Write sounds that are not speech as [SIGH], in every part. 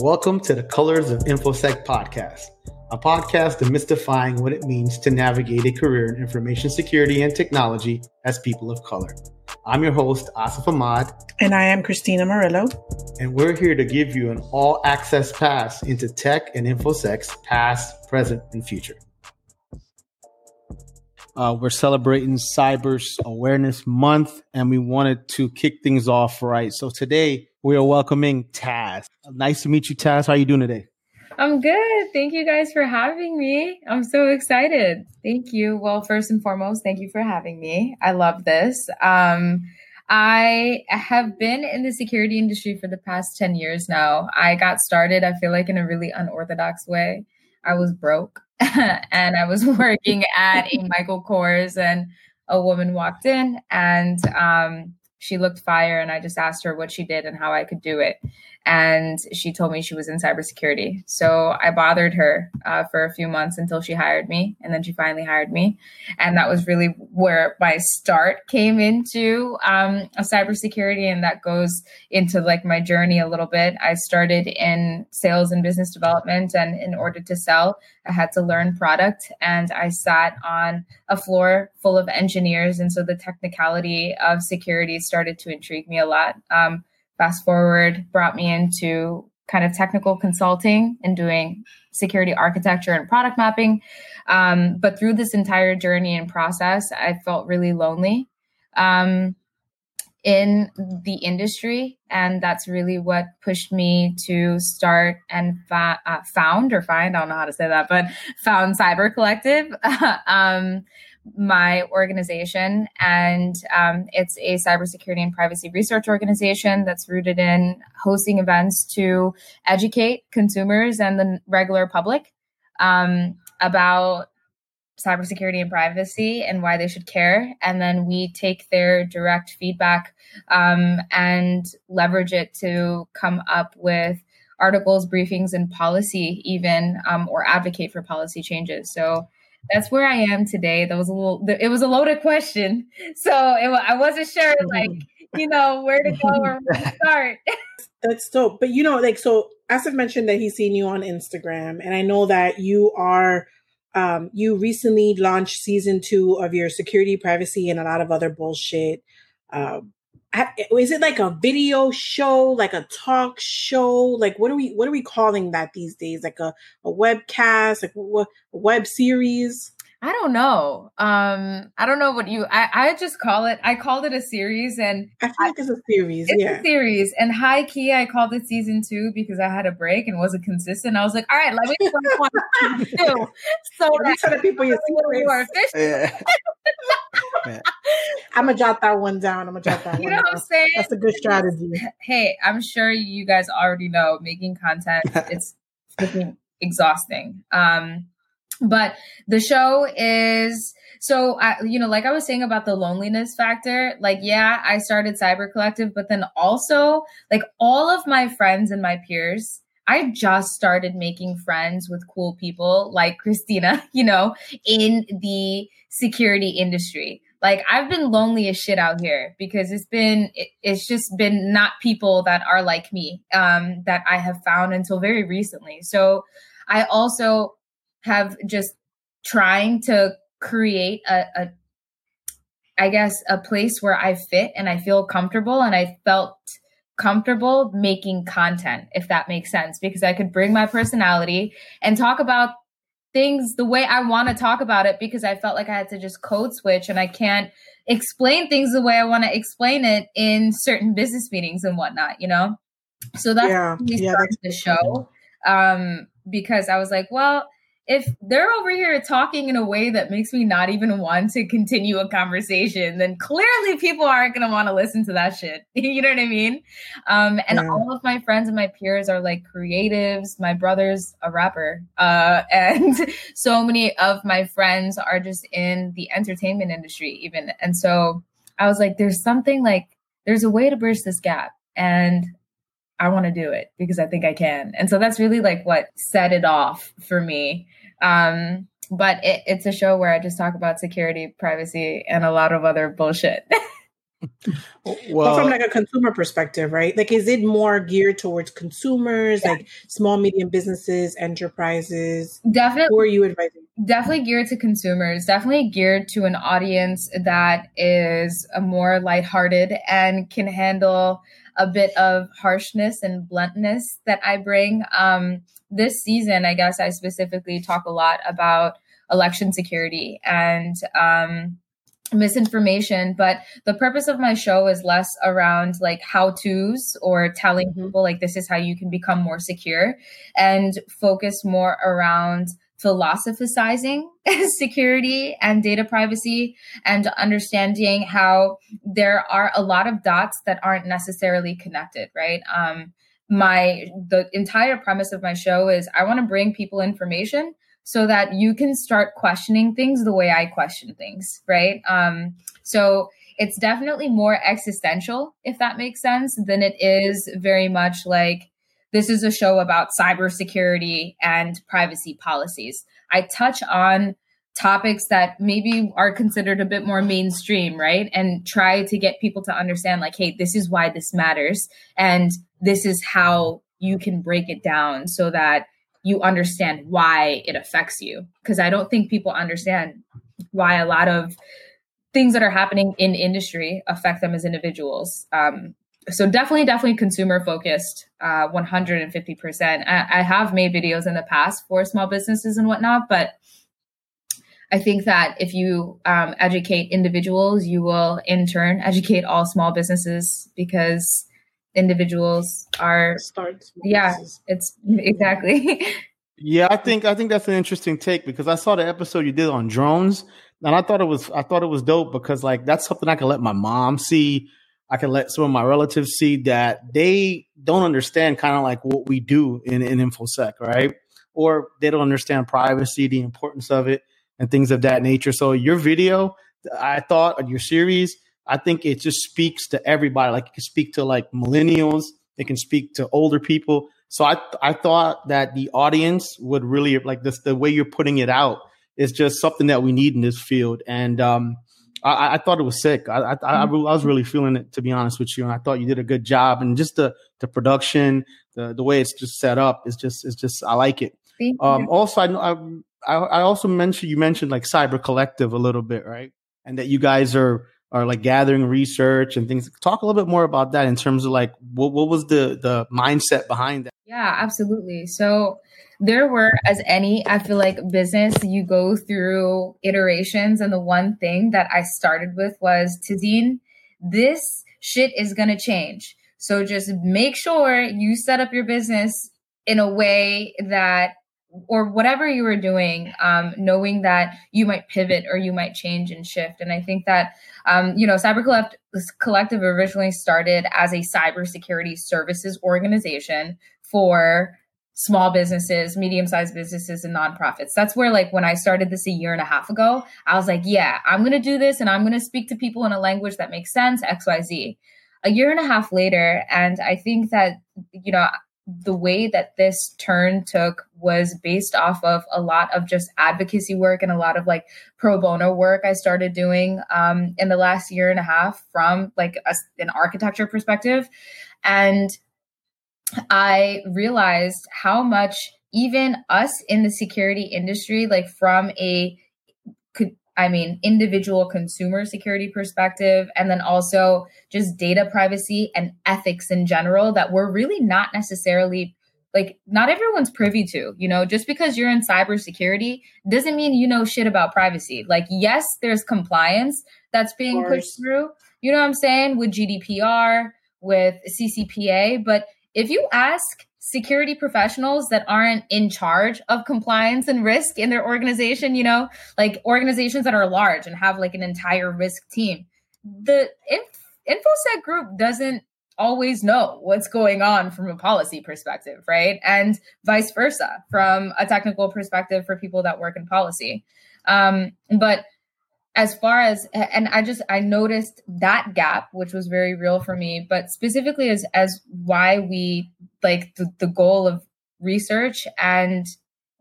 Welcome to the Colors of InfoSec podcast, a podcast demystifying what it means to navigate a career in information security and technology as people of color. I'm your host, Asif Ahmad. And I am Christina Murillo. And we're here to give you an all access pass into tech and InfoSec's past, present, and future. Uh, we're celebrating Cyber Awareness Month, and we wanted to kick things off right. So today we are welcoming Taz. Nice to meet you, Taz. How are you doing today? I'm good. Thank you guys for having me. I'm so excited. Thank you. Well, first and foremost, thank you for having me. I love this. Um, I have been in the security industry for the past 10 years now. I got started, I feel like, in a really unorthodox way. I was broke [LAUGHS] and I was [LAUGHS] working at a Michael Kors, and a woman walked in and um, she looked fire, and I just asked her what she did and how I could do it and she told me she was in cybersecurity. So I bothered her uh, for a few months until she hired me, and then she finally hired me, and that was really where my start came into um, cybersecurity, and that goes into like my journey a little bit. I started in sales and business development, and in order to sell, I had to learn product, and I sat on a floor full of engineers, and so the technicality of security started to intrigue me a lot. Um, fast forward brought me into kind of technical consulting and doing security architecture and product mapping. Um, but through this entire journey and process, I felt really lonely um, in the industry. And that's really what pushed me to start and fa- uh, found or find, I don't know how to say that, but found Cyber Collective. [LAUGHS] um, my organization, and um, it's a cybersecurity and privacy research organization that's rooted in hosting events to educate consumers and the regular public um, about cybersecurity and privacy and why they should care. And then we take their direct feedback um, and leverage it to come up with articles, briefings, and policy, even um, or advocate for policy changes. So that's where I am today. That was a little, it was a loaded question. So it, I wasn't sure, [LAUGHS] like, you know, where to go or where to [LAUGHS] start. That's dope. But, you know, like, so Asif mentioned that he's seen you on Instagram, and I know that you are, um, you recently launched season two of your security, privacy, and a lot of other bullshit. Is it like a video show like a talk show like what are we what are we calling that these days like a, a webcast like what a web series I don't know. Um, I don't know what you. I, I just call it. I called it a series, and I feel like it's a series. It's yeah. a series, and high key, I called it season two because I had a break and wasn't consistent. I was like, all right, let me put on two. [LAUGHS] So that telling people your secrets. Yeah. [LAUGHS] I'm gonna jot that one down. I'm gonna jot that. Down. You know down. what I'm saying? That's a good strategy. Hey, I'm sure you guys already know making content. [LAUGHS] it's exhausting. Um, but the show is so I, you know like i was saying about the loneliness factor like yeah i started cyber collective but then also like all of my friends and my peers i just started making friends with cool people like christina [LAUGHS] you know in the security industry like i've been lonely as shit out here because it's been it, it's just been not people that are like me um that i have found until very recently. So i also have just trying to create a, a I guess a place where I fit and I feel comfortable and I felt comfortable making content if that makes sense because I could bring my personality and talk about things the way I want to talk about it because I felt like I had to just code switch and I can't explain things the way I want to explain it in certain business meetings and whatnot, you know? So that's yeah, yeah, started the show. Um, because I was like, well, if they're over here talking in a way that makes me not even want to continue a conversation, then clearly people aren't going to want to listen to that shit. [LAUGHS] you know what I mean? Um, and yeah. all of my friends and my peers are like creatives. My brother's a rapper. Uh, [LAUGHS] and so many of my friends are just in the entertainment industry, even. And so I was like, there's something like, there's a way to bridge this gap. And I want to do it because I think I can. And so that's really like what set it off for me. Um, but it, it's a show where I just talk about security, privacy, and a lot of other bullshit. well, [LAUGHS] but from like a consumer perspective, right? Like, is it more geared towards consumers, yeah. like small, medium businesses, enterprises? Definitely. Who are you advising? Definitely geared to consumers. Definitely geared to an audience that is a more lighthearted and can handle a bit of harshness and bluntness that I bring. Um, this season, I guess I specifically talk a lot about election security and um, misinformation but the purpose of my show is less around like how to's or telling mm-hmm. people like this is how you can become more secure and focus more around philosophizing [LAUGHS] security and data privacy and understanding how there are a lot of dots that aren't necessarily connected right um my the entire premise of my show is i want to bring people information so that you can start questioning things the way I question things, right? Um, so it's definitely more existential, if that makes sense, than it is very much like this is a show about cybersecurity and privacy policies. I touch on topics that maybe are considered a bit more mainstream, right? And try to get people to understand, like, hey, this is why this matters. And this is how you can break it down so that you understand why it affects you. Because I don't think people understand why a lot of things that are happening in industry affect them as individuals. Um, so definitely, definitely consumer focused, uh, 150%. I, I have made videos in the past for small businesses and whatnot, but I think that if you um, educate individuals, you will in turn educate all small businesses because individuals are start yeah it's exactly [LAUGHS] yeah i think i think that's an interesting take because i saw the episode you did on drones and i thought it was i thought it was dope because like that's something i can let my mom see i can let some of my relatives see that they don't understand kind of like what we do in, in infosec right or they don't understand privacy the importance of it and things of that nature so your video i thought on your series I think it just speaks to everybody. Like it can speak to like millennials, it can speak to older people. So I I thought that the audience would really like this. The way you're putting it out is just something that we need in this field, and um, I, I thought it was sick. I, I, I, I was really feeling it to be honest with you, and I thought you did a good job. And just the the production, the the way it's just set up is just is just I like it. Um, also, I, I I also mentioned you mentioned like Cyber Collective a little bit, right? And that you guys are are like gathering research and things. Talk a little bit more about that in terms of like what what was the the mindset behind that? Yeah, absolutely. So there were as any i feel like business you go through iterations and the one thing that i started with was Tazin this shit is going to change so just make sure you set up your business in a way that or whatever you were doing, um, knowing that you might pivot or you might change and shift. And I think that, um, you know, Cyber Collect- Collective originally started as a cybersecurity services organization for small businesses, medium sized businesses, and nonprofits. That's where, like, when I started this a year and a half ago, I was like, yeah, I'm going to do this and I'm going to speak to people in a language that makes sense, XYZ. A year and a half later, and I think that, you know, the way that this turn took was based off of a lot of just advocacy work and a lot of like pro bono work I started doing um, in the last year and a half from like a, an architecture perspective. And I realized how much even us in the security industry, like from a I mean, individual consumer security perspective, and then also just data privacy and ethics in general that we're really not necessarily like not everyone's privy to you know? Just because you're in cybersecurity doesn't mean you know shit about privacy. Like yes there's compliance that's being pushed through. You know what i'm saying? With gdpr with ccpa but if you ask security professionals that aren't in charge of compliance and risk in their organization, you know, like organizations that are large and have like an entire risk team. The Inf- InfoSec group doesn't always know what's going on from a policy perspective, right? And vice versa from a technical perspective for people that work in policy. Um, but as far as and i just i noticed that gap which was very real for me but specifically as as why we like the, the goal of research and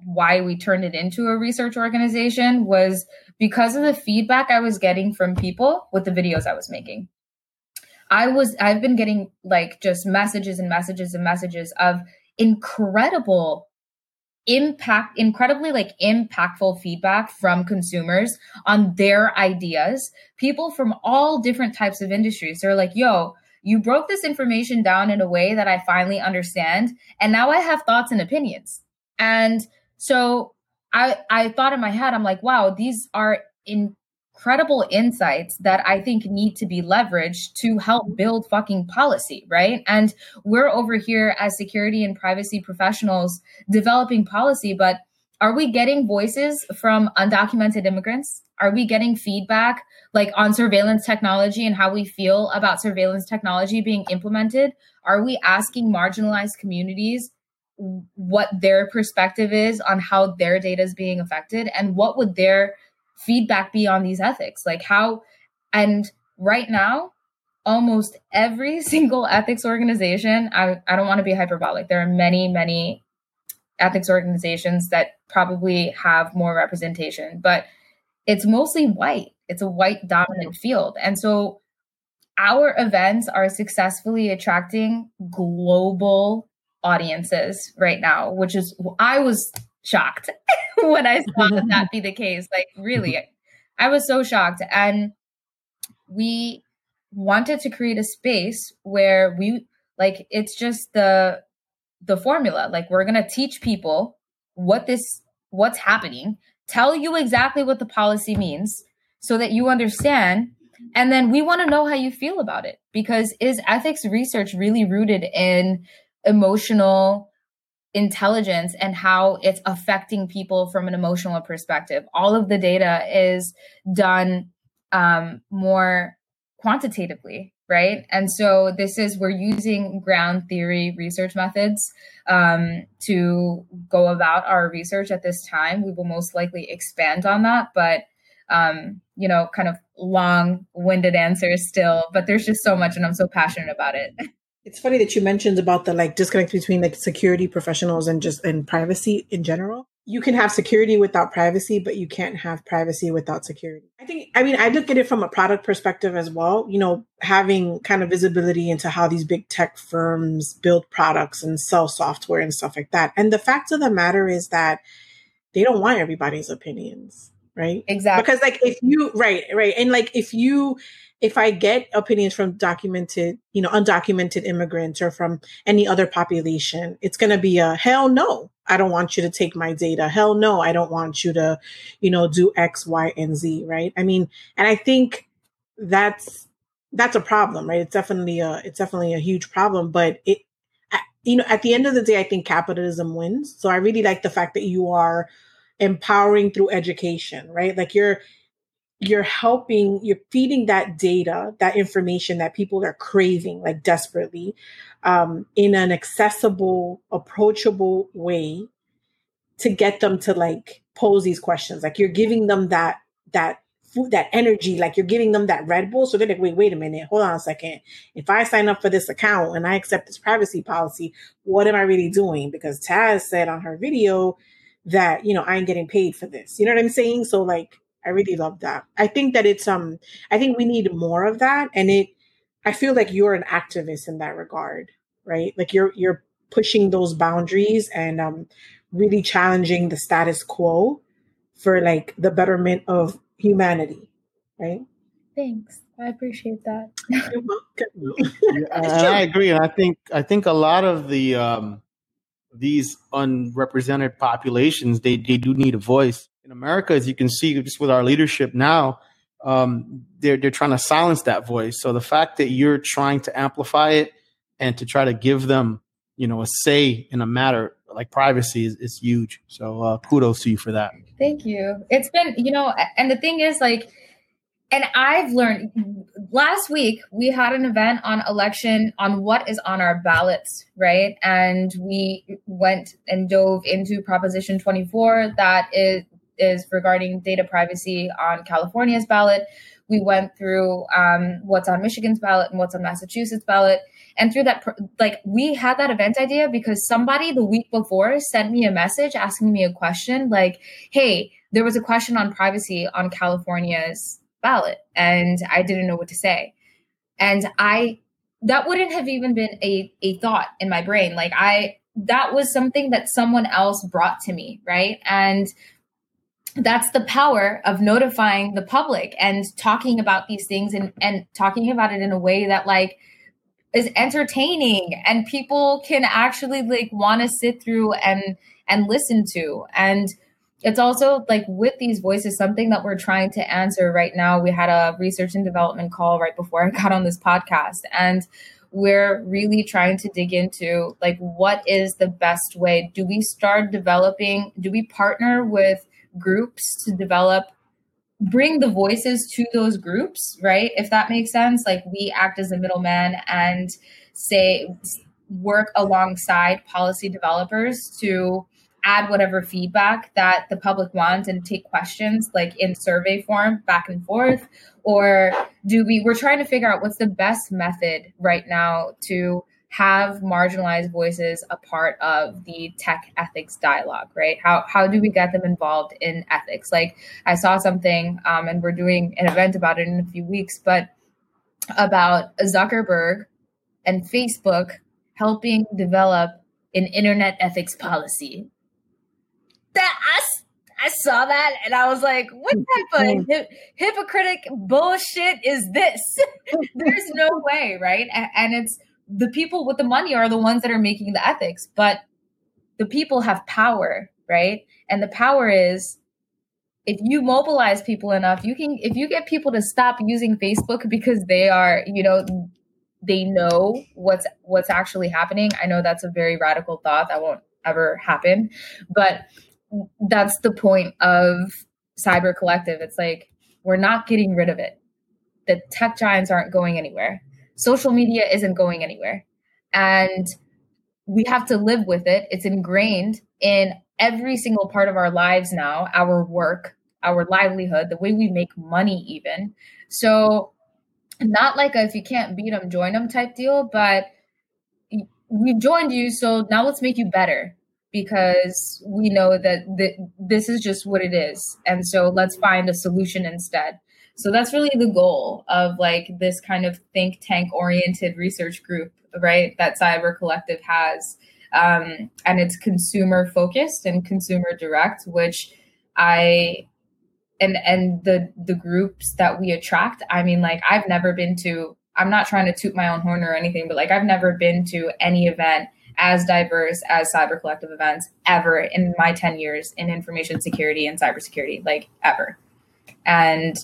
why we turned it into a research organization was because of the feedback i was getting from people with the videos i was making. I was I've been getting like just messages and messages and messages of incredible impact incredibly like impactful feedback from consumers on their ideas. People from all different types of industries they're like yo you broke this information down in a way that i finally understand and now i have thoughts and opinions. And so i i thought in my head i'm like wow these are in incredible insights that I think need to be leveraged to help mm-hmm. build fucking policy, right? And we're over here as security and privacy professionals developing policy, but are we getting voices from undocumented immigrants? Are we getting feedback like on surveillance technology and how we feel about surveillance technology being implemented? Are we asking marginalized communities what their perspective is on how their data is being affected and what would their feedback be on these ethics? Like how, and right now, almost every [LAUGHS] single ethics organization, I, I don't want to be hyperbolic. There are many, many ethics organizations that probably have more representation, but it's mostly white. It's a white dominant field. And so our events are successfully attracting global audiences right now, which is I was shocked [LAUGHS] when I saw that that be the case. Like, really, [LAUGHS] I was so shocked. And we wanted to create a space where we, like, it's just the, the formula. Like, we're going to teach people what this, what's happening, tell you exactly what the policy means so that you understand. And then we want to know how you feel about it because is ethics research really rooted in emotional intelligence and how it's affecting people from an emotional perspective. All of the data is done um, more quantitatively, right? And so this is we're using ground theory research methods um, to go about our research at this time. We will most likely expand on that, but um, you know, kind of long-winded answers still. But there's just so much, and I'm so passionate about it. [LAUGHS] It's funny that you mentioned about the like disconnect between like security professionals and just and privacy in general. You can have security without privacy, but you can't have privacy without security. I think, I mean, I look at it from a product perspective as well. You know, having kind of visibility into how these big tech firms build products and sell software and stuff like that. And the fact of the matter is that they don't want everybody's opinions, right? Exactly. Because, like, if you, right, right. And like, if you, if I get opinions from documented, you know, undocumented immigrants or from any other population, it's going to be a hell no. I don't want you to take my data. Hell no. I don't want you to, you know, do X, Y, and Z. Right. I mean, and I think that's, that's a problem, right? It's definitely a, it's definitely a huge problem, but it, you know, at the end of the day, I think capitalism wins. So I really like the fact that you are empowering through education, right? Like you're, you're helping, you're feeding that data, that information that people are craving like desperately um, in an accessible, approachable way to get them to like pose these questions. Like you're giving them that, that food, that energy, like you're giving them that Red Bull. So they're like, wait, wait a minute, hold on a second. If I sign up for this account and I accept this privacy policy, what am I really doing? Because Taz said on her video that, you know, I ain't getting paid for this. You know what I'm saying? So like, I really love that. I think that it's um I think we need more of that and it I feel like you're an activist in that regard, right? Like you're you're pushing those boundaries and um really challenging the status quo for like the betterment of humanity, right? Thanks. I appreciate that. You're welcome. [LAUGHS] I agree, and I think I think a lot of the um, these unrepresented populations they they do need a voice, in America, as you can see just with our leadership now, um, they're they're trying to silence that voice. So the fact that you're trying to amplify it and to try to give them, you know, a say in a matter like privacy is, is huge. So uh, kudos to you for that. Thank you. It's been, you know, and the thing is, like, and I've learned last week we had an event on election on what is on our ballots, right? And we went and dove into Proposition 24 that is is regarding data privacy on California's ballot. We went through um, what's on Michigan's ballot and what's on Massachusetts ballot. And through that, like we had that event idea because somebody the week before sent me a message asking me a question like, hey, there was a question on privacy on California's ballot. And I didn't know what to say. and I that wouldn't have even been a a thought in my brain. Like I that was something that someone else brought to me, right? And that's the power of notifying the public and talking about these things and and talking about it in a way that like is entertaining and people can actually like want to sit through and and listen to. And it's also like with these voices something that we're trying to answer right now. We had a research and development call right before i [LAUGHS] got on this podcast and we're really trying to dig into like what is the best way? Do we start developing do we partner with groups to develop bring the voices to those groups right? If that makes sense like we act as a middleman and say work alongside policy developers to add whatever feedback that the public wants and take questions like in survey form back and forth. Or do we we're trying to figure out what's the best method right now to have marginalized voices a part of the tech ethics dialogue right how how do we get them involved in ethics like i saw something um, and we're doing an event about it in a few weeks but about zuckerberg and facebook helping develop an internet ethics policy that I, I saw that and I was like, what type of hip, hypocritic bullshit is this? [LAUGHS] There's no way, right? And, and it's the people with the money are the ones that are making the ethics, but the people have power, right? And the power is if you mobilize people enough, you can if you get people to stop using Facebook because they are, you know, they know what's what's actually happening. I know that's a very radical thought that won't ever happen, but that's the point of cyber collective it's like we're not getting rid of it the tech giants aren't going anywhere social media isn't going anywhere and we have to live with it it's ingrained in every single part of our lives now our work our livelihood the way we make money even so not like a, if you can't beat them join them type deal but we've joined you so now let's make you better because we know that th- this is just what it is. And so let's find a solution instead. So that's really the goal of like this kind of think tank oriented research group, right? That Cyber Collective has. Um, and it's consumer focused and consumer direct, which I and and the the groups that we attract. I mean, like I've never been to. I'm not trying to toot my own horn or anything, but like I've never been to any event as diverse as Cyber Collective events ever in my 10 years in information security and cybersecurity, like ever. And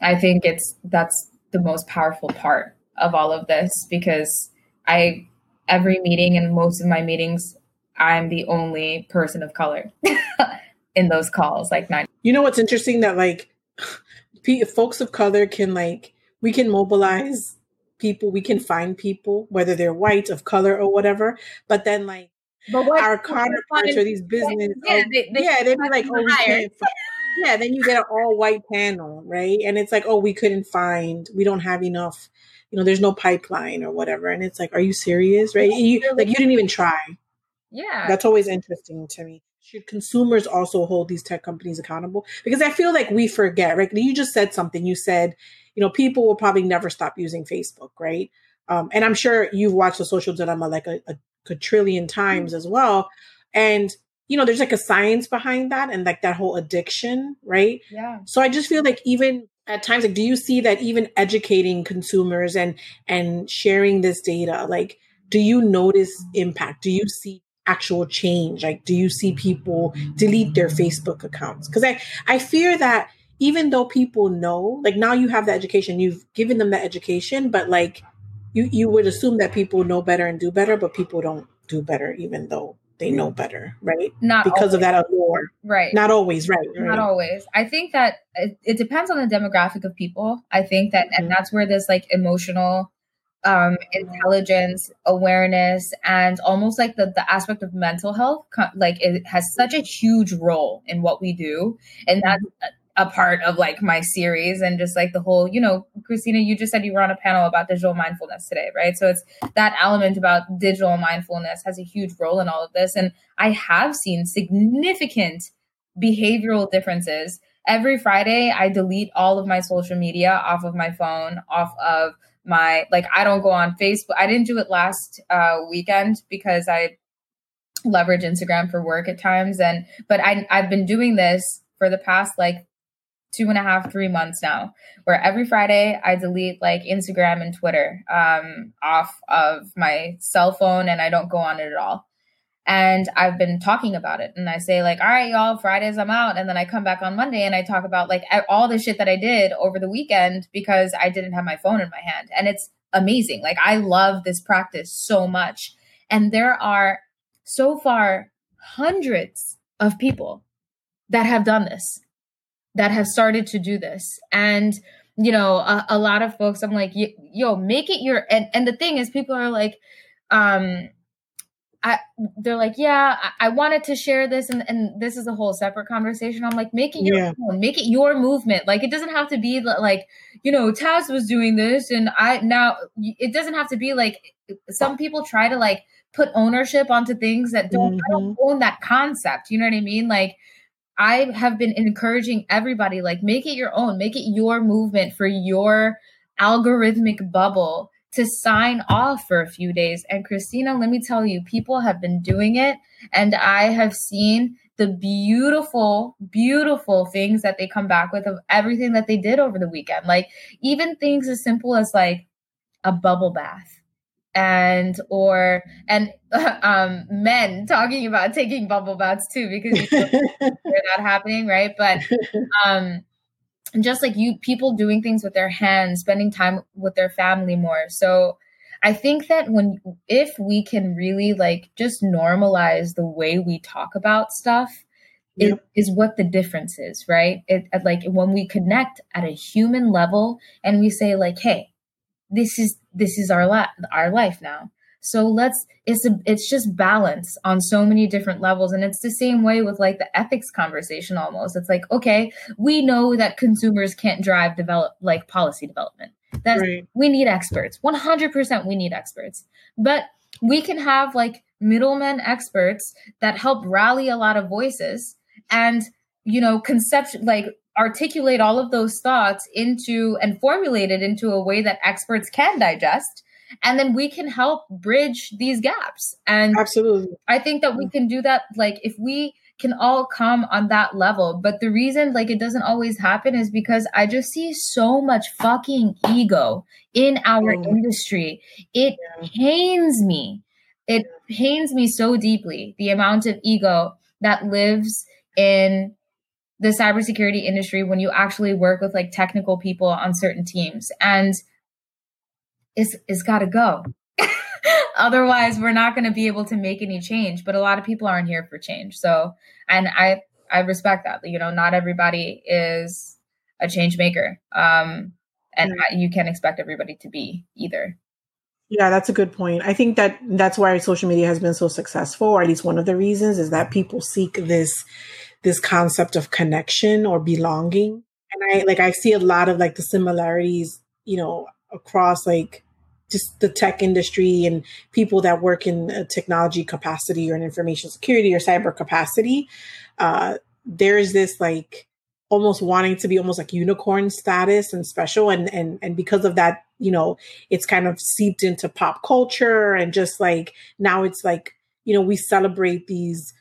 I think it's that's the most powerful part of all of this because I every meeting and most of my meetings I'm the only person of color [LAUGHS] in those calls like nine. You know what's interesting that like folks of color can like we can mobilize people, we can find people, whether they're white, of color, or whatever. But then, like, but what, our counterparts or these business, yeah, oh, they, they, yeah, they'd be like, oh, we can't find. Yeah, then you get an all white panel, right? And it's like, oh, we couldn't find, we don't have enough, you know, there's no pipeline or whatever. And it's like, are you serious, right? You, like, you didn't even try. Yeah. That's always interesting to me. Should consumers also hold these tech companies accountable? Because I feel like we forget, right? You just said something. You said, you know, people will probably never stop using Facebook, right? Um, and I'm sure you've watched the social dilemma like a, a, trillion times mm-hmm. as well. And, you know, there's like a science behind that and like that whole addiction, right? Yeah. So I just feel like even at times, like, do you see that even educating consumers and, and sharing this data, like, do you notice impact? Do you see actual change? Like, do you see people delete their Facebook accounts? Cause I, I fear that even though people know, like now you have the education, you've given them the education, but like you you would assume that people know better and do better, but people don't do better even though they know better, right? Not because always. of that allure, right? Not always, right? right. Not always. I think that it, it, depends on the demographic of people. I think that, mm-hmm. and that's where this like emotional um, intelligence, awareness, and almost like the, the aspect of mental health, like it has such a huge role in what we do. And that's mm-hmm a part of like my series and just like the whole, you know, Christina, you just said you were on a panel about digital mindfulness today, right? So it's that element about digital mindfulness has a huge role in all of this. And I have seen significant behavioral differences. Every Friday, I delete all of my social media off of my phone, off of my like I don't go on Facebook. I didn't do it last uh, weekend because I leverage Instagram for work at times, and but I I've been doing this for the past like two and a half, three months now, where every Friday I delete like Instagram and Twitter um, off of my cell phone and I don't go on it at all. And I've been talking about it. And I say, like, all right, y'all, Fridays I'm out. And then I come back on Monday and I talk about like all the shit that I did over the weekend because I didn't have my phone in my hand. And it's amazing. Like, I love this practice so much. And there are so far hundreds of people that have done this that have started to do this. And, you know, a, a lot of folks, I'm like, yo, make it your, and, and the thing is, people are like, um, I, they're like, yeah, I, I, wanted to share this, and, and this is a whole separate conversation. I'm like, make it your yeah. own, make it your movement. Like, it doesn't have to be like, you know, Taz was doing this, and I now it doesn't have to be like. Some people try to like put ownership onto things that don't, mm-hmm. don't own that concept. You know what I mean? Like, I have been encouraging everybody like make it your own, make it your movement for your algorithmic bubble to sign off for a few days. And Christina, let me tell you, people have been doing it and I have seen the beautiful, beautiful things that they come back with of everything that they did over the weekend. Like even things as simple as like a bubble bath and or and [LAUGHS] um men talking about taking bubble baths too because you know, they're not happening right? But um just like you people doing things with their hands spending time with their family more. So i think that when if we can really like just normalize the way we talk about stuff yep. it is what the difference is right? It like when we connect at a human level and we say like hey this is this is our la- our life now. So let's it's a it's just balance on so many different levels. And it's the same way with like the ethics conversation almost. It's like okay we know that consumers can't drive develop like policy development. That right. we need experts. 100% we need experts. But we can have like middlemen experts that help rally a lot of voices and you know conception like articulate all of those thoughts into and formulate it into a way that experts can digest and then we can help bridge these gaps. And absolutely. I think that we can do that like if we can all come on that level. But the reason like it doesn't always happen is because i just see so much fucking ego in our oh. industry. It yeah. pains me. It pains me so deeply the amount of ego that lives in the cybersecurity industry when you actually work with like technical people on certain teams and it's it's got to go [LAUGHS] otherwise we're not going to be able to make any change but a lot of people aren't here for change so and i i respect that you know not everybody is a change maker um and mm-hmm. you can't expect everybody to be either yeah, that's a good point. I think that that's why social media has been so successful, or at least one of the reasons is that people seek this this concept of connection or belonging. And I like I see a lot of like the similarities, you know, across like just the tech industry and people that work in a technology capacity or an information security or cyber capacity. Uh, there's this like almost wanting to be almost like unicorn status and special and and and because of that you know it's kind of seeped into pop culture and just like now it's like you know we celebrate these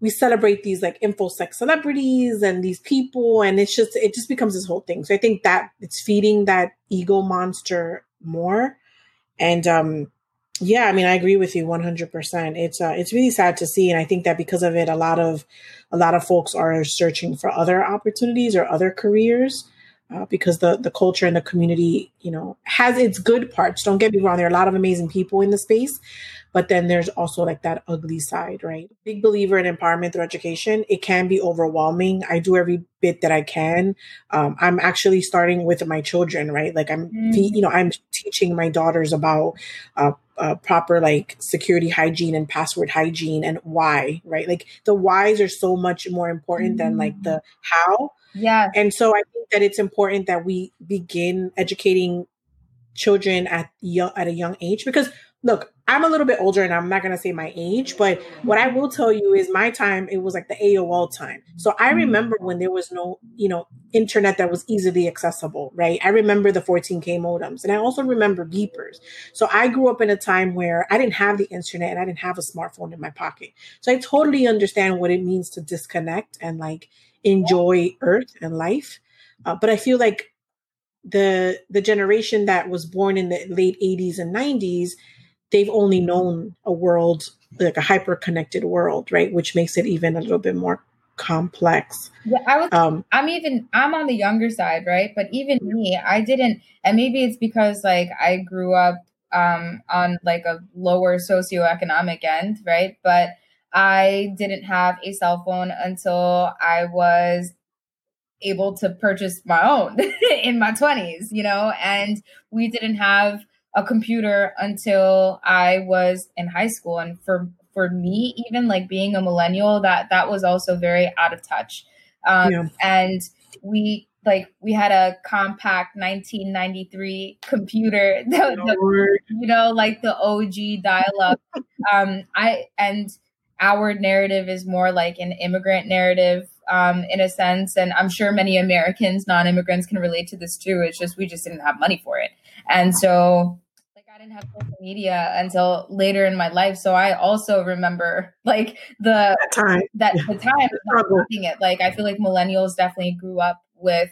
we celebrate these like infosec celebrities and these people and it's just it just becomes this whole thing. So i think that it's feeding that ego monster more. And um yeah i mean i agree with you 100% it's uh it's really sad to see and i think that because of it a lot of a lot of folks are searching for other opportunities or other careers uh, because the the culture and the community you know has its good parts don't get me wrong there are a lot of amazing people in the space but then there's also like that ugly side, right? Big believer in empowerment through education. It can be overwhelming. I do every bit that I can. Um, I'm actually starting with my children, right? Like I'm, mm. you know, I'm teaching my daughters about uh, uh, proper like security hygiene and password hygiene and why, right? Like the whys are so much more important mm. than like the how. Yeah. And so I think that it's important that we begin educating children at young, at a young age because look, I'm a little bit older and I'm not going to say my age, but what I will tell you is my time, it was like the AOL time. So I mm. remember when there was no, you know, internet that was easily accessible, right? I remember the 14K modems and I also remember beepers. So I grew up in a time where I didn't have the internet and I didn't have a smartphone in my pocket. So I totally understand what it means to disconnect and like enjoy earth and life. Uh, but I feel like the the generation that was born in the late 80s and 90s they've only known a world like a hyper connected world right? Which makes it even a little bit more complex. Yeah i was um i'm even i'm on the younger side right? But even me i didn't and maybe it's because like i grew up um on like a lower socioeconomic end right? But i didn't have a cell phone until i was able to purchase my own [LAUGHS] in my 20s you know? And we didn't have a computer until I was in high school. And for for me, even like being a millennial, that that was also very out of touch. Um, yeah. And we like we had a Compaq 1993 computer, [LAUGHS] the, the, you know, like the OG dial up. [LAUGHS] um, I and our narrative is more like an immigrant narrative um, in a sense. And I'm sure many Americans, non immigrants, can relate to this too. It's just we just didn't have money for it. And so didn't have social media until later in my life. So I also remember like the that time that the time it. Like I feel like millennials definitely grew up with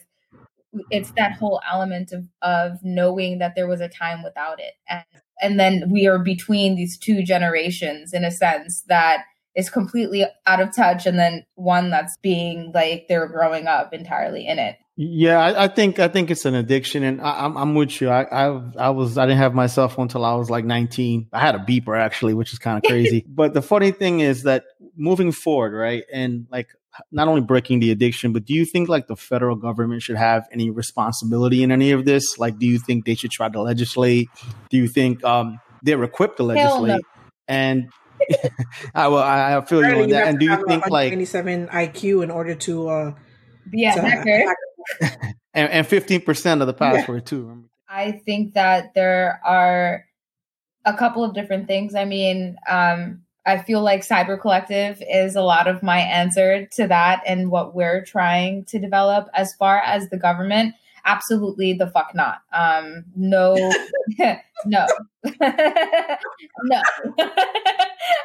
it's that whole element of of knowing that there was a time without it. And and then we are between these two generations in a sense that is completely out of touch and then one that's being like they're growing up entirely in it. Yeah, I, I, think I think it's an addiction, and I, am I'm, I'm with you. I, I, I was I didn't have my cell phone until I was like 19. I had a beeper actually, which is kind of crazy. [LAUGHS] but the funny thing is that moving forward, right, and like not only breaking the addiction, but do you think like the federal government should have any responsibility in any of this? Like, do you think they should try to legislate? Do you think um, they're equipped to legislate? No. And [LAUGHS] I well, I feel you on that. And do you think like 97 IQ in order to uh, be a hacker? And fifteen percent of the password yeah. too. I think that there are a couple of different things. I mean, um, I feel like Cyber Collective is a lot of my answer to that and what we're trying to develop. As far as the government, absolutely the fuck not. Um, no, [LAUGHS] no, [LAUGHS] no. [LAUGHS]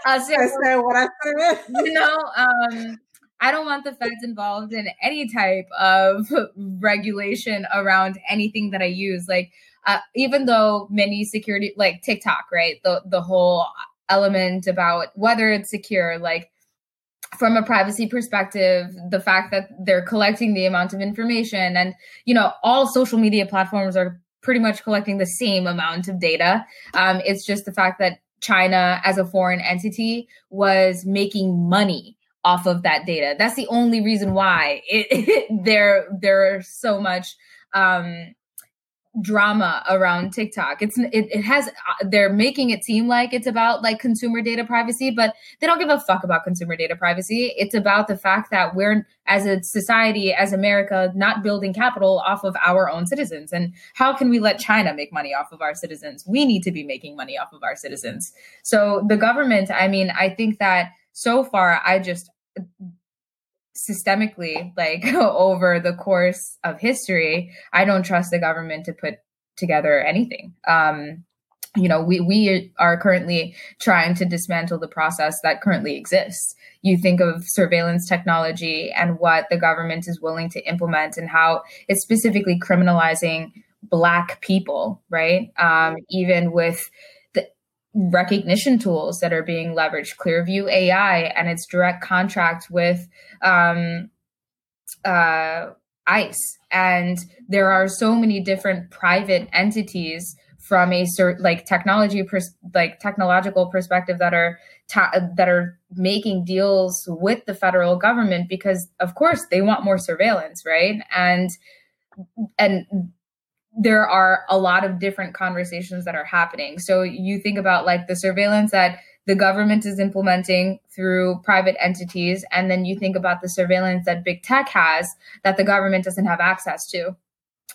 I said what I said. You know, um, I don't want the feds involved in any type of regulation around anything that I use. Like, uh, even though many security, like TikTok, right? The the whole element about whether it's secure, like from a privacy perspective, the fact that they're collecting the amount of information, and you know, all social media platforms are pretty much collecting the same amount of data. Um, it's just the fact that China, as a foreign entity, was making money off of that data. That's the only reason why it, it [LAUGHS] there there's so much um, drama around TikTok. It's it, it has they're making it seem like it's about like consumer data privacy, but they don't give a fuck about consumer data privacy. It's about the fact that we're as a society, as America, not building capital off of our own citizens. And how can we let China make money off of our citizens? We need to be making money off of our citizens. So the government, I mean, I think that so far i just systemically like [LAUGHS] over the course of history i don't trust the government to put together anything. Um you know we we are currently trying to dismantle the process that currently exists. You think of surveillance technology and what the government is willing to implement and how it's specifically criminalizing black people right? Um, even with recognition tools that are being leveraged clearview ai and its direct contract with um, uh, ice. And there are so many different private entities from a certain like technology pers- like technological perspective that are ta- that are making deals with the federal government because of course they want more surveillance right? And and there are a lot of different conversations that are happening. So you think about like the surveillance that the government is implementing through private entities, and then you think about the surveillance that big tech has that the government doesn't have access to.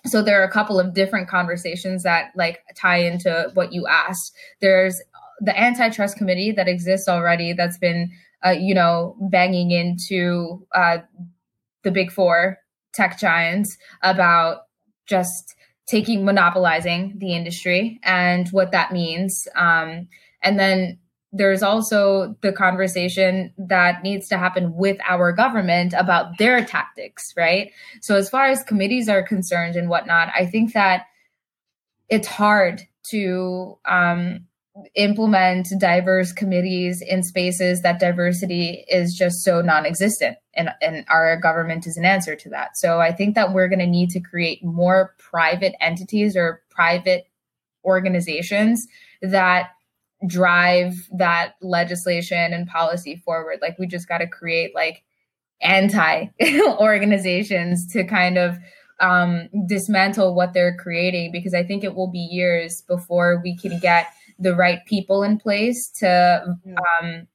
so there are a couple of different conversations that like tie into what you asked there's the antitrust committee that exists already that's been uh, you know banging into uh, the big four tech giants about just taking monopolizing the industry and what that means um, and then there's also the conversation that needs to happen with our government about their tactics, right? So, as far as committees are concerned and whatnot, I think that it's hard to um, implement diverse committees in spaces that diversity is just so non-existent and, and our government is an answer to that so i think that we're going to need to create more private entities or private organizations that drive that legislation and policy forward. Like we just got to create like anti organizations to kind of um, dismantle what they're creating because I think it will be years before we can get the right people in place to um,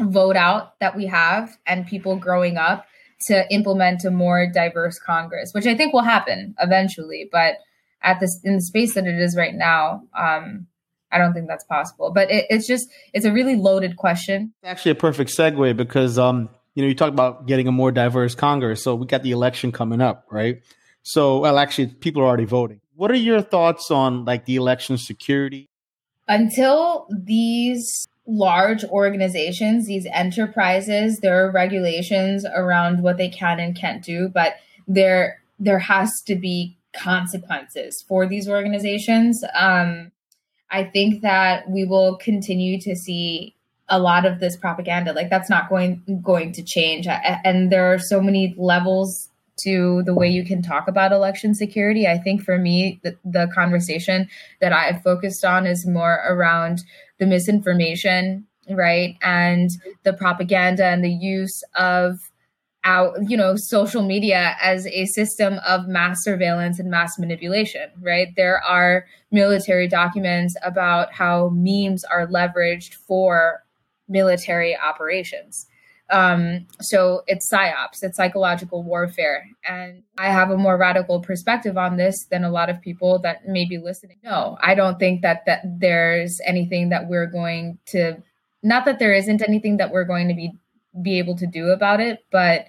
vote out that we have and people growing up to implement a more diverse Congress, which I think will happen eventually. But at this in the space that it is right now, um, I don't think that's possible. But it, it's just it's a really loaded question. Actually, a perfect segue because um, you know you talk about getting a more diverse Congress. So we got the election coming up, right? So well, actually, people are already voting. What are your thoughts on like the election security? Until these large organizations, these enterprises, there are regulations around what they can and can't do, but there there has to be consequences for these organizations. Um, I think that we will continue to see a lot of this propaganda. Like that's not going going to change. And there are so many levels to the way you can talk about election security. I think for me, the, the conversation that I've focused on is more around the misinformation, right, and the propaganda and the use of out you know social media as a system of mass surveillance and mass manipulation right? There are military documents about how memes are leveraged for military operations um, so it's psyops it's psychological warfare. And i have a more radical perspective on this than a lot of people that may be listening. No i don't think that that there's anything that we're going to not that there isn't anything that we're going to be be able to do about it, but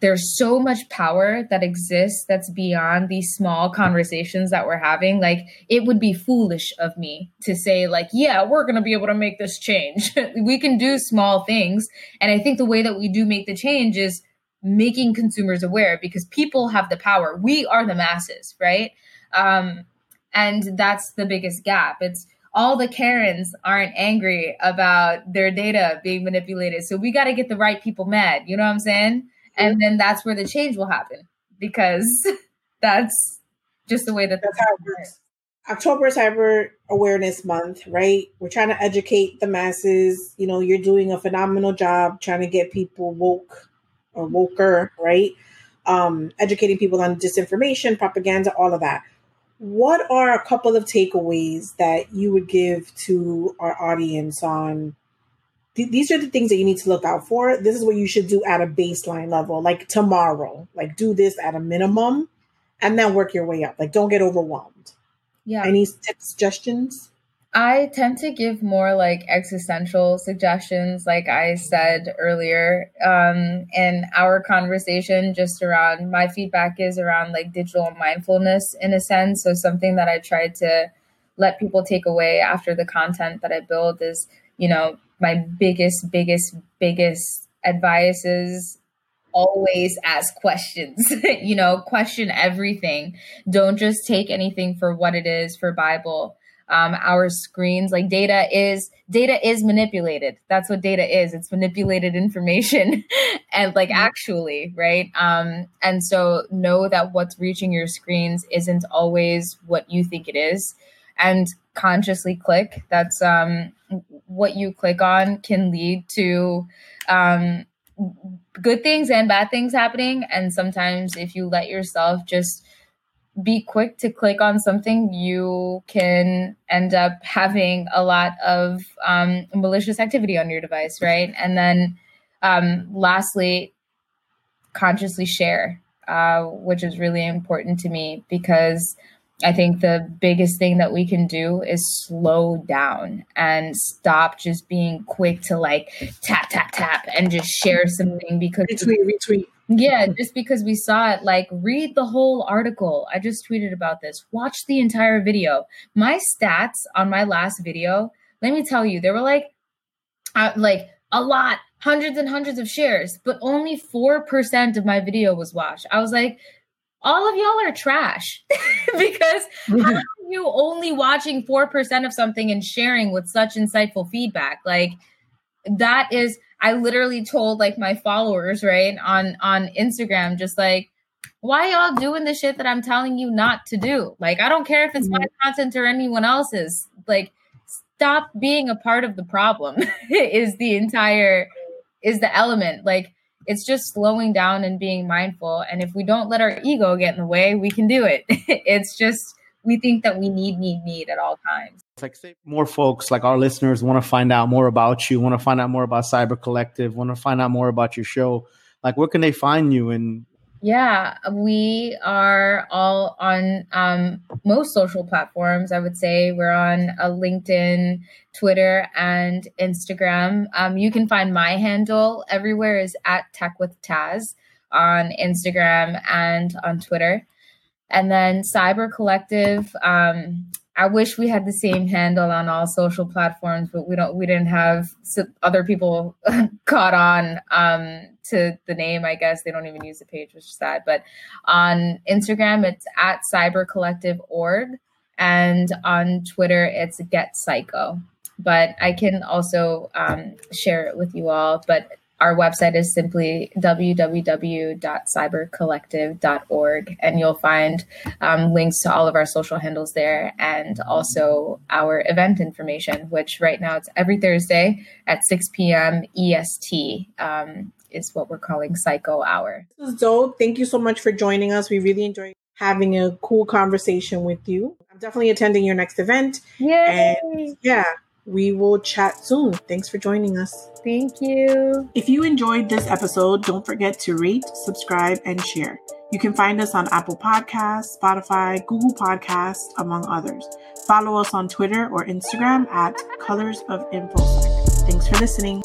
there's so much power that exists that's beyond these small conversations that we're having. Like, it would be foolish of me to say, like, yeah, we're going to be able to make this change. [LAUGHS] we can do small things. And I think the way that we do make the change is making consumers aware because people have the power. We are the masses, right? Um, and that's the biggest gap. It's all the Karens aren't angry about their data being manipulated. So we got to get the right people mad. You know what I'm saying? And then that's where the change will happen because [LAUGHS] that's just the way that that's how it works. October is Cyber Awareness Month, right? We're trying to educate the masses. You know, you're doing a phenomenal job trying to get people woke or woker, right? Um, educating people on disinformation, propaganda, all of that what are a couple of takeaways that you would give to our audience on th- these are the things that you need to look out for this is what you should do at a baseline level like tomorrow like do this at a minimum and then work your way up like don't get overwhelmed yeah any tips suggestions I tend to give more like existential suggestions, like I said earlier. Um, in our conversation, just around my feedback is around like digital mindfulness in a sense. So, something that I try to let people take away after the content that I build is, you know, my biggest, biggest, biggest advice is always ask questions [LAUGHS] you know question everything. Don't just take anything for what it is for bible. Um, our screens like data is data is manipulated. That's what data is. It's manipulated information [LAUGHS] and like mm-hmm. actually right? Um, and so know that what's reaching your screens isn't always what you think it is. And consciously click that's um, what you click on can lead to um, good things and bad things happening and sometimes if you let yourself just be quick to click on something, you can end up having a lot of um, malicious activity on your device, right? And then, um, lastly, consciously share. uh, which is really important to me because I think the biggest thing that we can do is slow down and stop just being quick to like tap, tap, tap and just share something because retweet, retweet. Yeah, just because we saw it, like read the whole article. I just tweeted about this. Watch the entire video. My stats on my last video, let me tell you, there were like, uh, like a lot, hundreds and hundreds of shares, but only 4% of my video was watched. I was like, all of y'all are trash [LAUGHS] because how are you only watching 4% of something and sharing with such insightful feedback? Like that is I literally told like my followers, right, on on Instagram just like why y'all doing the shit that I'm telling you not to do? Like I don't care if it's mm-hmm. my content or anyone else's. Like stop being a part of the problem [LAUGHS] is the entire is the element. Like it's just slowing down and being mindful. And if we don't let our ego get in the way, we can do it. [LAUGHS] it's just, we think that we need, need, need at all times. It's like, say more folks, like our listeners, want to find out more about you, want to find out more about Cyber Collective, want to find out more about your show. Like, where can they find you and yeah, we are all on um, most social platforms. I would say we're on a uh, LinkedIn, Twitter, and Instagram. Um, you can find my handle everywhere is at Tech with Taz on Instagram and on Twitter. And then Cyber Collective. Um, I wish we had the same handle on all social platforms, but we don't. We didn't have other people [LAUGHS] caught on um, to the name, I guess they don't even use the page, which is sad. But on Instagram, it's at Cyber Collective Org, and on Twitter, it's Get Psycho. But I can also um, share it with you all. But our website is simply www.cybercollective.org, and you'll find um, links to all of our social handles there and also our event information, which right now it's every Thursday at 6 p.m. EST. Um, is what we're calling Psycho Hour. This is dope. Thank you so much for joining us. We really enjoyed having a cool conversation with you. I'm definitely attending your next event. Yay! And yeah, we will chat soon. Thanks for joining us. Thank you. If you enjoyed this episode, don't forget to rate, subscribe, and share. You can find us on Apple Podcasts, Spotify, Google Podcasts, among others. Follow us on Twitter or Instagram at Colors of InfoSec. Thanks for listening.